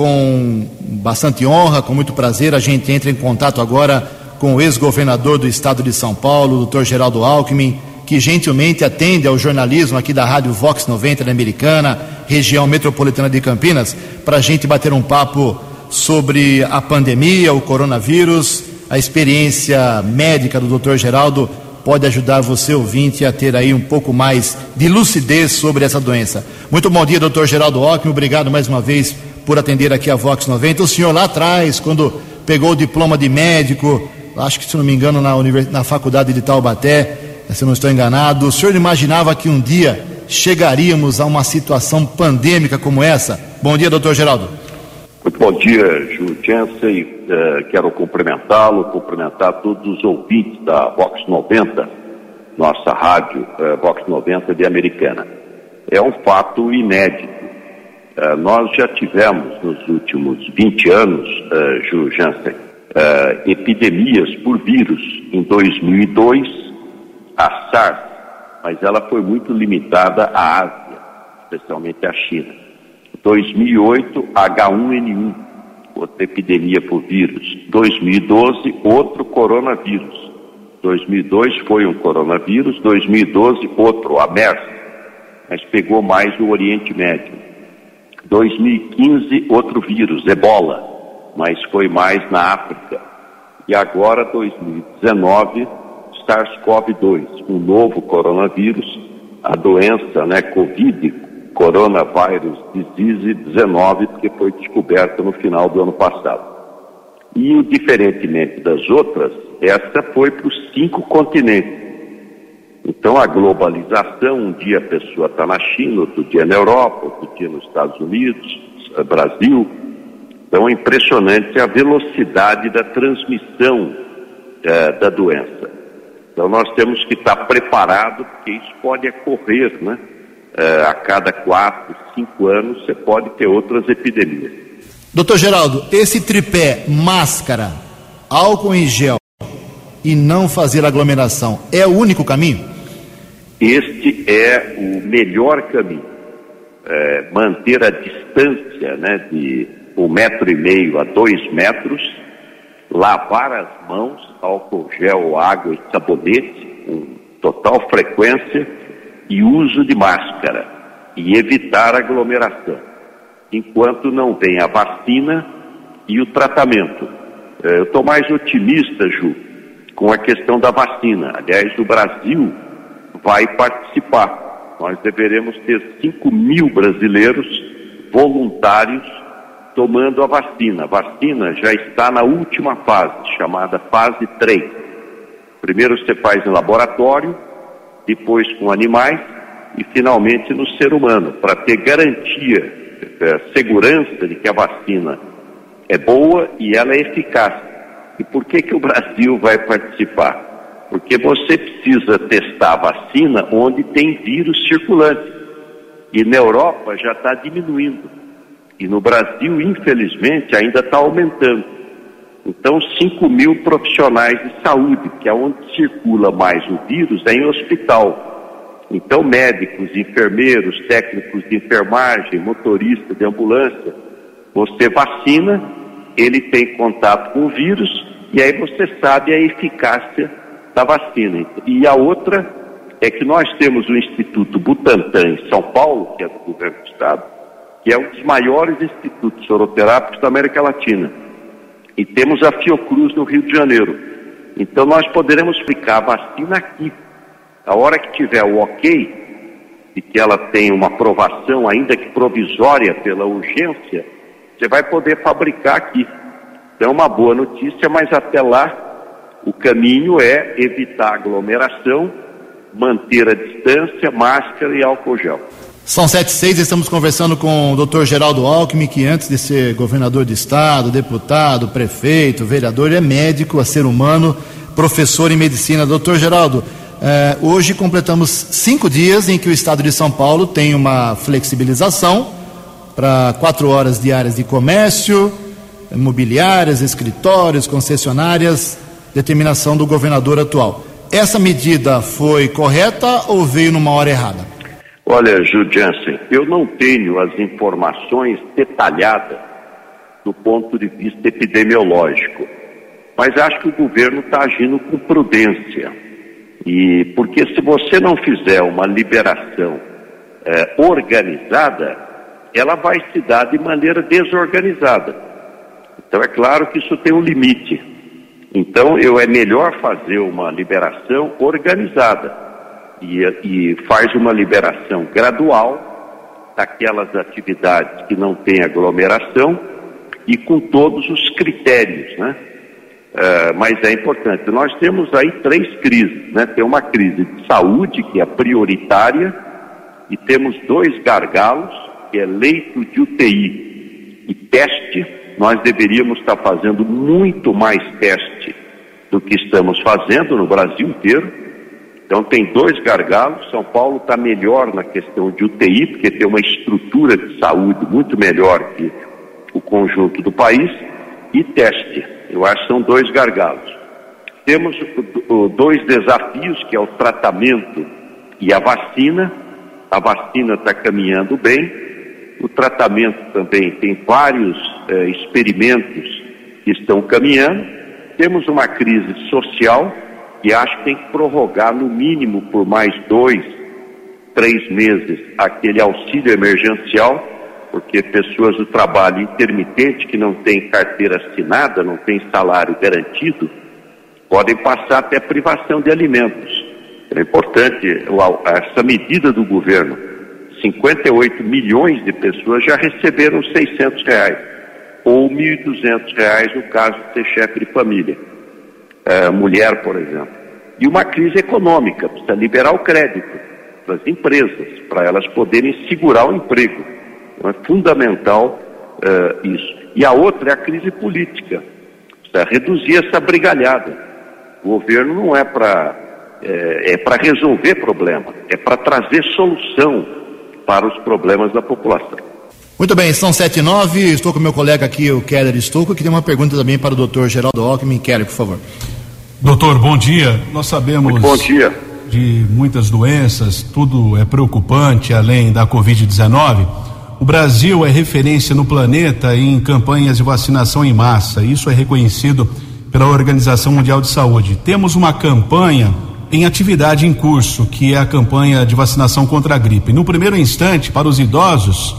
com bastante honra, com muito prazer, a gente entra em contato agora com o ex-governador do estado de São Paulo, doutor Geraldo Alckmin, que gentilmente atende ao jornalismo aqui da Rádio Vox 90 da Americana, região metropolitana de Campinas, para a gente bater um papo sobre a pandemia, o coronavírus, a experiência médica do doutor Geraldo pode ajudar você, ouvinte, a ter aí um pouco mais de lucidez sobre essa doença. Muito bom dia, doutor Geraldo Alckmin. Obrigado mais uma vez por atender aqui a Vox 90. O senhor lá atrás, quando pegou o diploma de médico, acho que se não me engano na, univers... na faculdade de Taubaté, se não estou enganado, o senhor imaginava que um dia chegaríamos a uma situação pandêmica como essa? Bom dia, doutor Geraldo. Muito bom dia, Júlio Jensen. Uh, quero cumprimentá-lo, cumprimentar todos os ouvintes da Vox 90, nossa rádio uh, Vox 90 de Americana. É um fato inédito. Uh, nós já tivemos nos últimos 20 anos, uh, Júlio Jensen, uh, epidemias por vírus. Em 2002, a SARS, mas ela foi muito limitada à Ásia, especialmente à China. 2008, H1N1, outra epidemia por vírus. 2012, outro coronavírus. 2002 foi um coronavírus, 2012 outro, a MERS, mas pegou mais no Oriente Médio. 2015 outro vírus, Ebola, mas foi mais na África. E agora 2019 SARS-CoV-2, um novo coronavírus, a doença, né, Covid, Coronavirus Disease 19, que foi descoberta no final do ano passado. E, diferentemente das outras, essa foi para os cinco continentes. Então, a globalização, um dia a pessoa está na China, outro dia na Europa, outro dia nos Estados Unidos, Brasil. Então, é impressionante a velocidade da transmissão é, da doença. Então, nós temos que estar preparados, porque isso pode ocorrer, né? É, a cada quatro, cinco anos, você pode ter outras epidemias. Doutor Geraldo, esse tripé, máscara, álcool em gel e não fazer aglomeração, é o único caminho? Este é o melhor caminho. É, manter a distância né, de um metro e meio a dois metros, lavar as mãos, álcool gel, água e sabonete, com total frequência, e uso de máscara, e evitar aglomeração, enquanto não vem a vacina e o tratamento. É, eu estou mais otimista, Ju, com a questão da vacina. Aliás, o Brasil vai participar. Nós deveremos ter 5 mil brasileiros voluntários tomando a vacina. A vacina já está na última fase, chamada fase 3. Primeiro você faz em laboratório, depois com animais e finalmente no ser humano, para ter garantia, é, segurança de que a vacina é boa e ela é eficaz. E por que, que o Brasil vai participar? Porque você precisa testar a vacina onde tem vírus circulante. E na Europa já está diminuindo. E no Brasil, infelizmente, ainda está aumentando. Então, 5 mil profissionais de saúde, que é onde circula mais o vírus, é em hospital. Então, médicos, enfermeiros, técnicos de enfermagem, motorista de ambulância, você vacina, ele tem contato com o vírus e aí você sabe a eficácia da vacina. E a outra é que nós temos o Instituto Butantan em São Paulo, que é do governo do Estado, que é um dos maiores institutos soroterápicos da América Latina e temos a Fiocruz no Rio de Janeiro. Então nós poderemos aplicar a vacina aqui. A hora que tiver o ok, e que ela tem uma aprovação, ainda que provisória pela urgência, você vai poder fabricar aqui. Então é uma boa notícia, mas até lá o caminho é evitar aglomeração, manter a distância, máscara e álcool gel. São sete e seis, estamos conversando com o doutor Geraldo Alckmin, que antes de ser governador de estado, deputado, prefeito, vereador, é médico, a ser humano, professor em medicina. Doutor Geraldo, eh, hoje completamos cinco dias em que o estado de São Paulo tem uma flexibilização para quatro horas diárias de comércio, imobiliárias, escritórios, concessionárias, determinação do governador atual. Essa medida foi correta ou veio numa hora errada? Olha, Ju Jansen, eu não tenho as informações detalhadas do ponto de vista epidemiológico. Mas acho que o governo está agindo com prudência. E porque se você não fizer uma liberação é, organizada, ela vai se dar de maneira desorganizada. Então é claro que isso tem um limite. Então eu é melhor fazer uma liberação organizada e, e faz uma liberação gradual daquelas atividades que não têm aglomeração e com todos os critérios, né? Uh, mas é importante. Nós temos aí três crises, né? Tem uma crise de saúde que é prioritária e temos dois gargalos, que é leito de UTI e teste. Nós deveríamos estar fazendo muito mais teste do que estamos fazendo no Brasil inteiro. Então tem dois gargalos. São Paulo está melhor na questão de UTI, porque tem uma estrutura de saúde muito melhor que o conjunto do país, e teste. Eu acho que são dois gargalos. Temos dois desafios, que é o tratamento e a vacina. A vacina está caminhando bem. O tratamento também tem vários eh, experimentos que estão caminhando. Temos uma crise social que acho que tem que prorrogar no mínimo por mais dois, três meses aquele auxílio emergencial porque pessoas do trabalho intermitente que não têm carteira assinada, não têm salário garantido, podem passar até privação de alimentos. É importante essa medida do governo. 58 milhões de pessoas já receberam 600 reais, ou 1.200 reais no caso de ser chefe de família, é, mulher, por exemplo. E uma crise econômica, precisa liberar o crédito para as empresas, para elas poderem segurar o emprego. Então é fundamental uh, isso. E a outra é a crise política. É reduzir essa brigalhada. O governo não é para é, é para resolver problema, é para trazer solução para os problemas da população. Muito bem, são sete e nove, estou com meu colega aqui, o Keller Estouco, que tem uma pergunta também para o doutor Geraldo Alckmin. Keller, por favor. Doutor, bom dia. Nós sabemos Muito bom dia. de muitas doenças, tudo é preocupante além da Covid-19. O Brasil é referência no planeta em campanhas de vacinação em massa. Isso é reconhecido pela Organização Mundial de Saúde. Temos uma campanha em atividade em curso, que é a campanha de vacinação contra a gripe. No primeiro instante, para os idosos,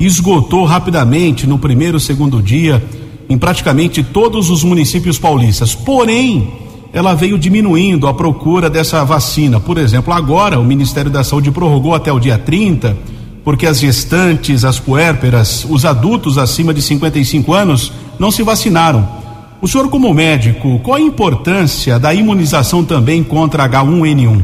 esgotou rapidamente no primeiro, segundo dia, em praticamente todos os municípios paulistas. Porém, ela veio diminuindo a procura dessa vacina. Por exemplo, agora o Ministério da Saúde prorrogou até o dia 30 porque as gestantes, as puérperas, os adultos acima de 55 anos não se vacinaram. O senhor, como médico, qual a importância da imunização também contra H1N1?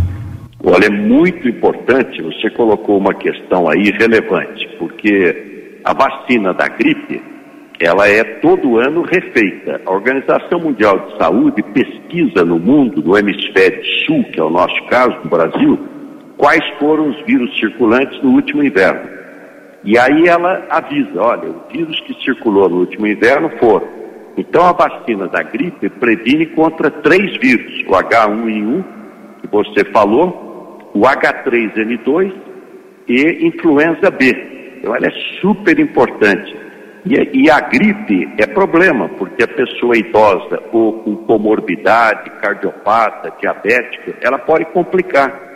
Olha, é muito importante, você colocou uma questão aí relevante, porque a vacina da gripe, ela é todo ano refeita. A Organização Mundial de Saúde pesquisa no mundo, no hemisfério sul, que é o nosso caso, no Brasil, quais foram os vírus circulantes no último inverno. E aí ela avisa, olha, o vírus que circulou no último inverno foram. Então a vacina da gripe previne contra três vírus, o H1N1, que você falou, o H3N2 e influenza B. Então ela é super importante. E, e, a gripe é problema, porque a pessoa idosa ou com comorbidade, cardiopata, diabética, ela pode complicar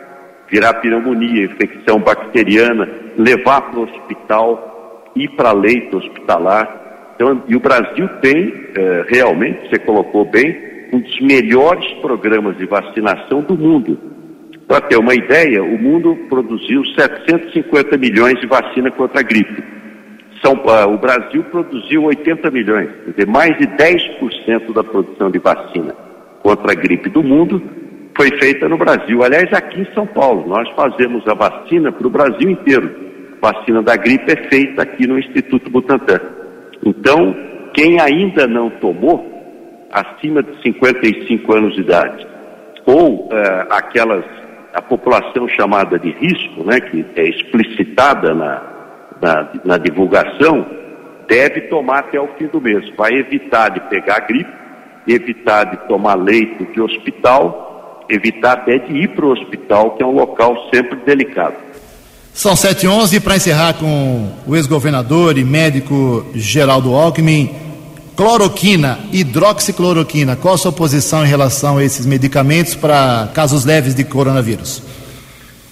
virar pneumonia, infecção bacteriana, levar para o hospital, ir para leito hospitalar. Então, e o Brasil tem, é, realmente, você colocou bem, um dos melhores programas de vacinação do mundo. Para ter uma ideia, o mundo produziu 750 milhões de vacina contra a gripe. São, uh, o Brasil produziu 80 milhões, quer dizer, mais de 10% da produção de vacina contra a gripe do mundo foi feita no Brasil. Aliás, aqui em São Paulo, nós fazemos a vacina para o Brasil inteiro. A vacina da gripe é feita aqui no Instituto Butantan. Então, quem ainda não tomou, acima de 55 anos de idade, ou uh, aquelas, a população chamada de risco, né, que é explicitada na, na, na divulgação, deve tomar até o fim do mês. Vai evitar de pegar gripe, evitar de tomar leito de hospital evitar até de ir para o hospital, que é um local sempre delicado. São 7h11 para encerrar com o ex-governador e médico Geraldo Alckmin. Cloroquina, hidroxicloroquina, qual a sua posição em relação a esses medicamentos para casos leves de coronavírus?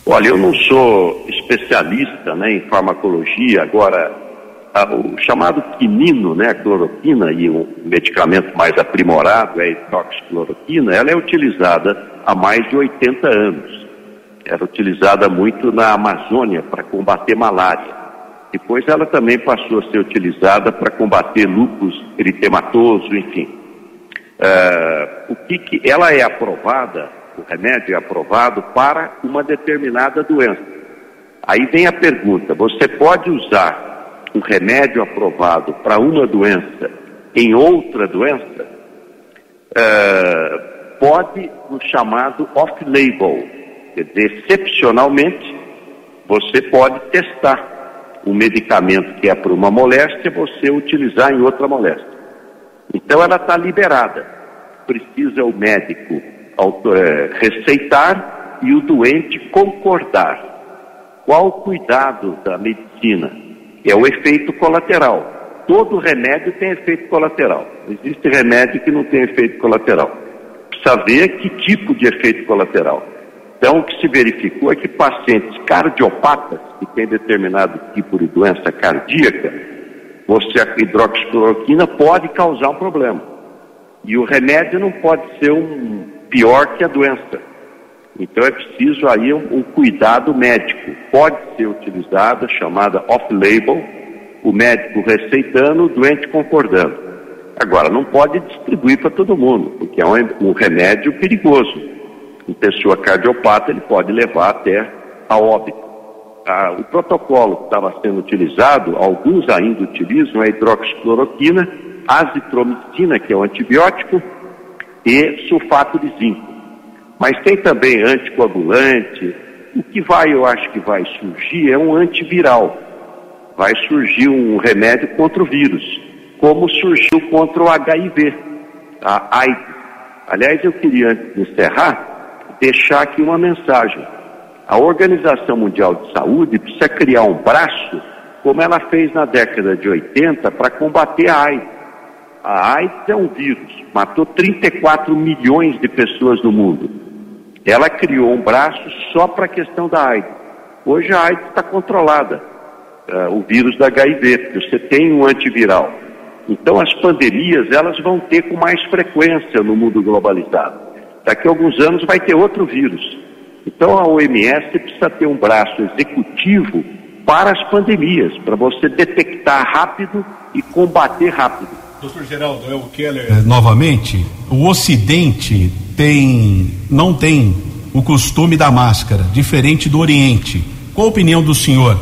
Olha, eu não sou especialista né, em farmacologia, agora o chamado quinino, né, a cloroquina e o medicamento mais aprimorado é a hidroxicloroquina, ela é utilizada há mais de 80 anos. Era utilizada muito na Amazônia para combater malária. Depois ela também passou a ser utilizada para combater lúpus eritematoso, enfim. Uh, o que, que ela é aprovada, o remédio é aprovado para uma determinada doença. Aí vem a pergunta: você pode usar um remédio aprovado para uma doença em outra doença, uh, pode o chamado off-label, quer dizer, excepcionalmente, você pode testar o medicamento que é para uma moléstia, você utilizar em outra moléstia. Então ela está liberada. Precisa o médico eh, receitar e o doente concordar. Qual o cuidado da medicina? é o efeito colateral. Todo remédio tem efeito colateral. Existe remédio que não tem efeito colateral. Ver que tipo de efeito colateral. Então, o que se verificou é que pacientes cardiopatas, que têm determinado tipo de doença cardíaca, você a hidroxicloroquina pode causar um problema. E o remédio não pode ser um pior que a doença. Então é preciso aí um, um cuidado médico. Pode ser utilizada, chamada off-label, o médico receitando, o doente concordando. Agora, não pode distribuir para todo mundo, porque é um, um remédio perigoso. Em pessoa cardiopata, ele pode levar até a óbito. Ah, o protocolo que estava sendo utilizado, alguns ainda utilizam a hidroxicloroquina, azitromicina, que é um antibiótico, e sulfato de zinco. Mas tem também anticoagulante. O que vai, eu acho que vai surgir é um antiviral. Vai surgir um remédio contra o vírus, como surgiu contra o HIV, a AIDS. Aliás, eu queria, antes de encerrar, deixar aqui uma mensagem. A Organização Mundial de Saúde precisa criar um braço, como ela fez na década de 80, para combater a AIDS. A AIDS é um vírus, matou 34 milhões de pessoas no mundo. Ela criou um braço só para a questão da AIDS. Hoje a AIDS está controlada, uh, o vírus da HIV, porque você tem um antiviral. Então as pandemias elas vão ter com mais frequência no mundo globalizado. Daqui a alguns anos vai ter outro vírus. Então a OMS precisa ter um braço executivo para as pandemias, para você detectar rápido e combater rápido. Doutor Geraldo, é o Keller. É, novamente, o Ocidente tem, não tem o costume da máscara, diferente do Oriente. Qual a opinião do senhor?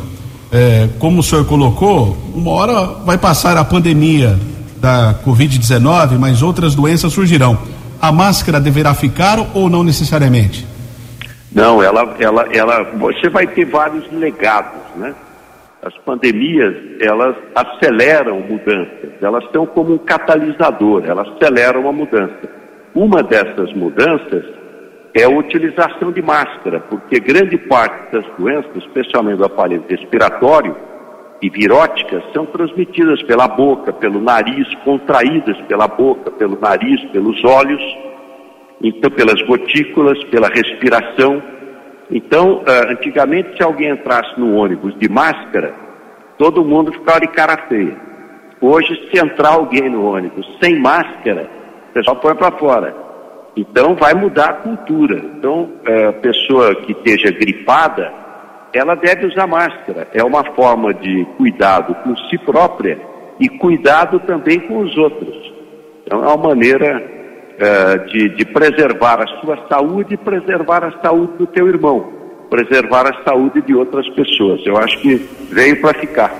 É, como o senhor colocou, uma hora vai passar a pandemia da Covid-19, mas outras doenças surgirão. A máscara deverá ficar ou não necessariamente? Não, ela, ela, ela, você vai ter vários legados, né? As pandemias, elas aceleram mudanças, elas são como um catalisador, elas aceleram a mudança. Uma dessas mudanças é a utilização de máscara, porque grande parte das doenças, especialmente do aparelho respiratório e viróticas, são transmitidas pela boca, pelo nariz, contraídas pela boca, pelo nariz, pelos olhos, então pelas gotículas, pela respiração. Então, ah, antigamente, se alguém entrasse no ônibus de máscara, todo mundo ficava de cara feia. Hoje, se entrar alguém no ônibus sem máscara, o pessoal põe para fora. Então vai mudar a cultura. Então a pessoa que esteja gripada, ela deve usar máscara. É uma forma de cuidado com si própria e cuidado também com os outros. Então é uma maneira é, de, de preservar a sua saúde e preservar a saúde do teu irmão, preservar a saúde de outras pessoas. Eu acho que veio para ficar.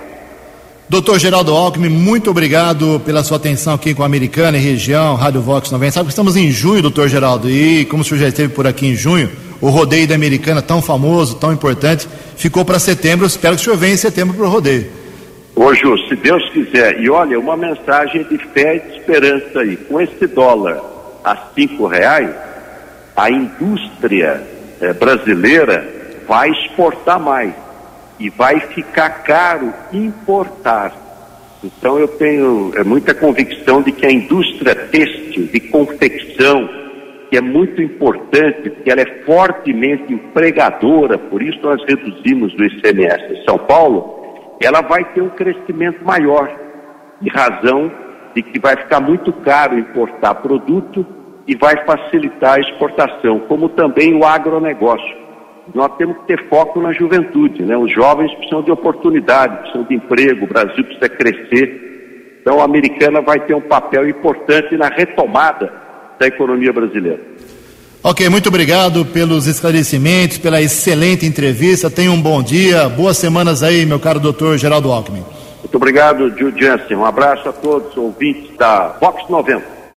Doutor Geraldo Alckmin, muito obrigado pela sua atenção aqui com a Americana e região, Rádio Vox 90. Sabe que estamos em junho, doutor Geraldo, e como o senhor já esteve por aqui em junho, o rodeio da Americana, tão famoso, tão importante, ficou para setembro. Espero que o senhor venha em setembro para o rodeio. Ô, Ju, se Deus quiser, e olha, uma mensagem de fé e de esperança aí. Com esse dólar a cinco reais, a indústria eh, brasileira vai exportar mais e vai ficar caro importar. Então eu tenho é, muita convicção de que a indústria têxtil, de confecção, que é muito importante, porque ela é fortemente empregadora, por isso nós reduzimos o ICMS em São Paulo, ela vai ter um crescimento maior, em razão de que vai ficar muito caro importar produto e vai facilitar a exportação, como também o agronegócio. Nós temos que ter foco na juventude, né? Os jovens precisam de oportunidade, precisam de emprego, o Brasil precisa crescer. Então a americana vai ter um papel importante na retomada da economia brasileira. Ok, muito obrigado pelos esclarecimentos, pela excelente entrevista. Tenha um bom dia, boas semanas aí, meu caro doutor Geraldo Alckmin. Muito obrigado, Gil Jansen. Um abraço a todos os ouvintes da Vox 90.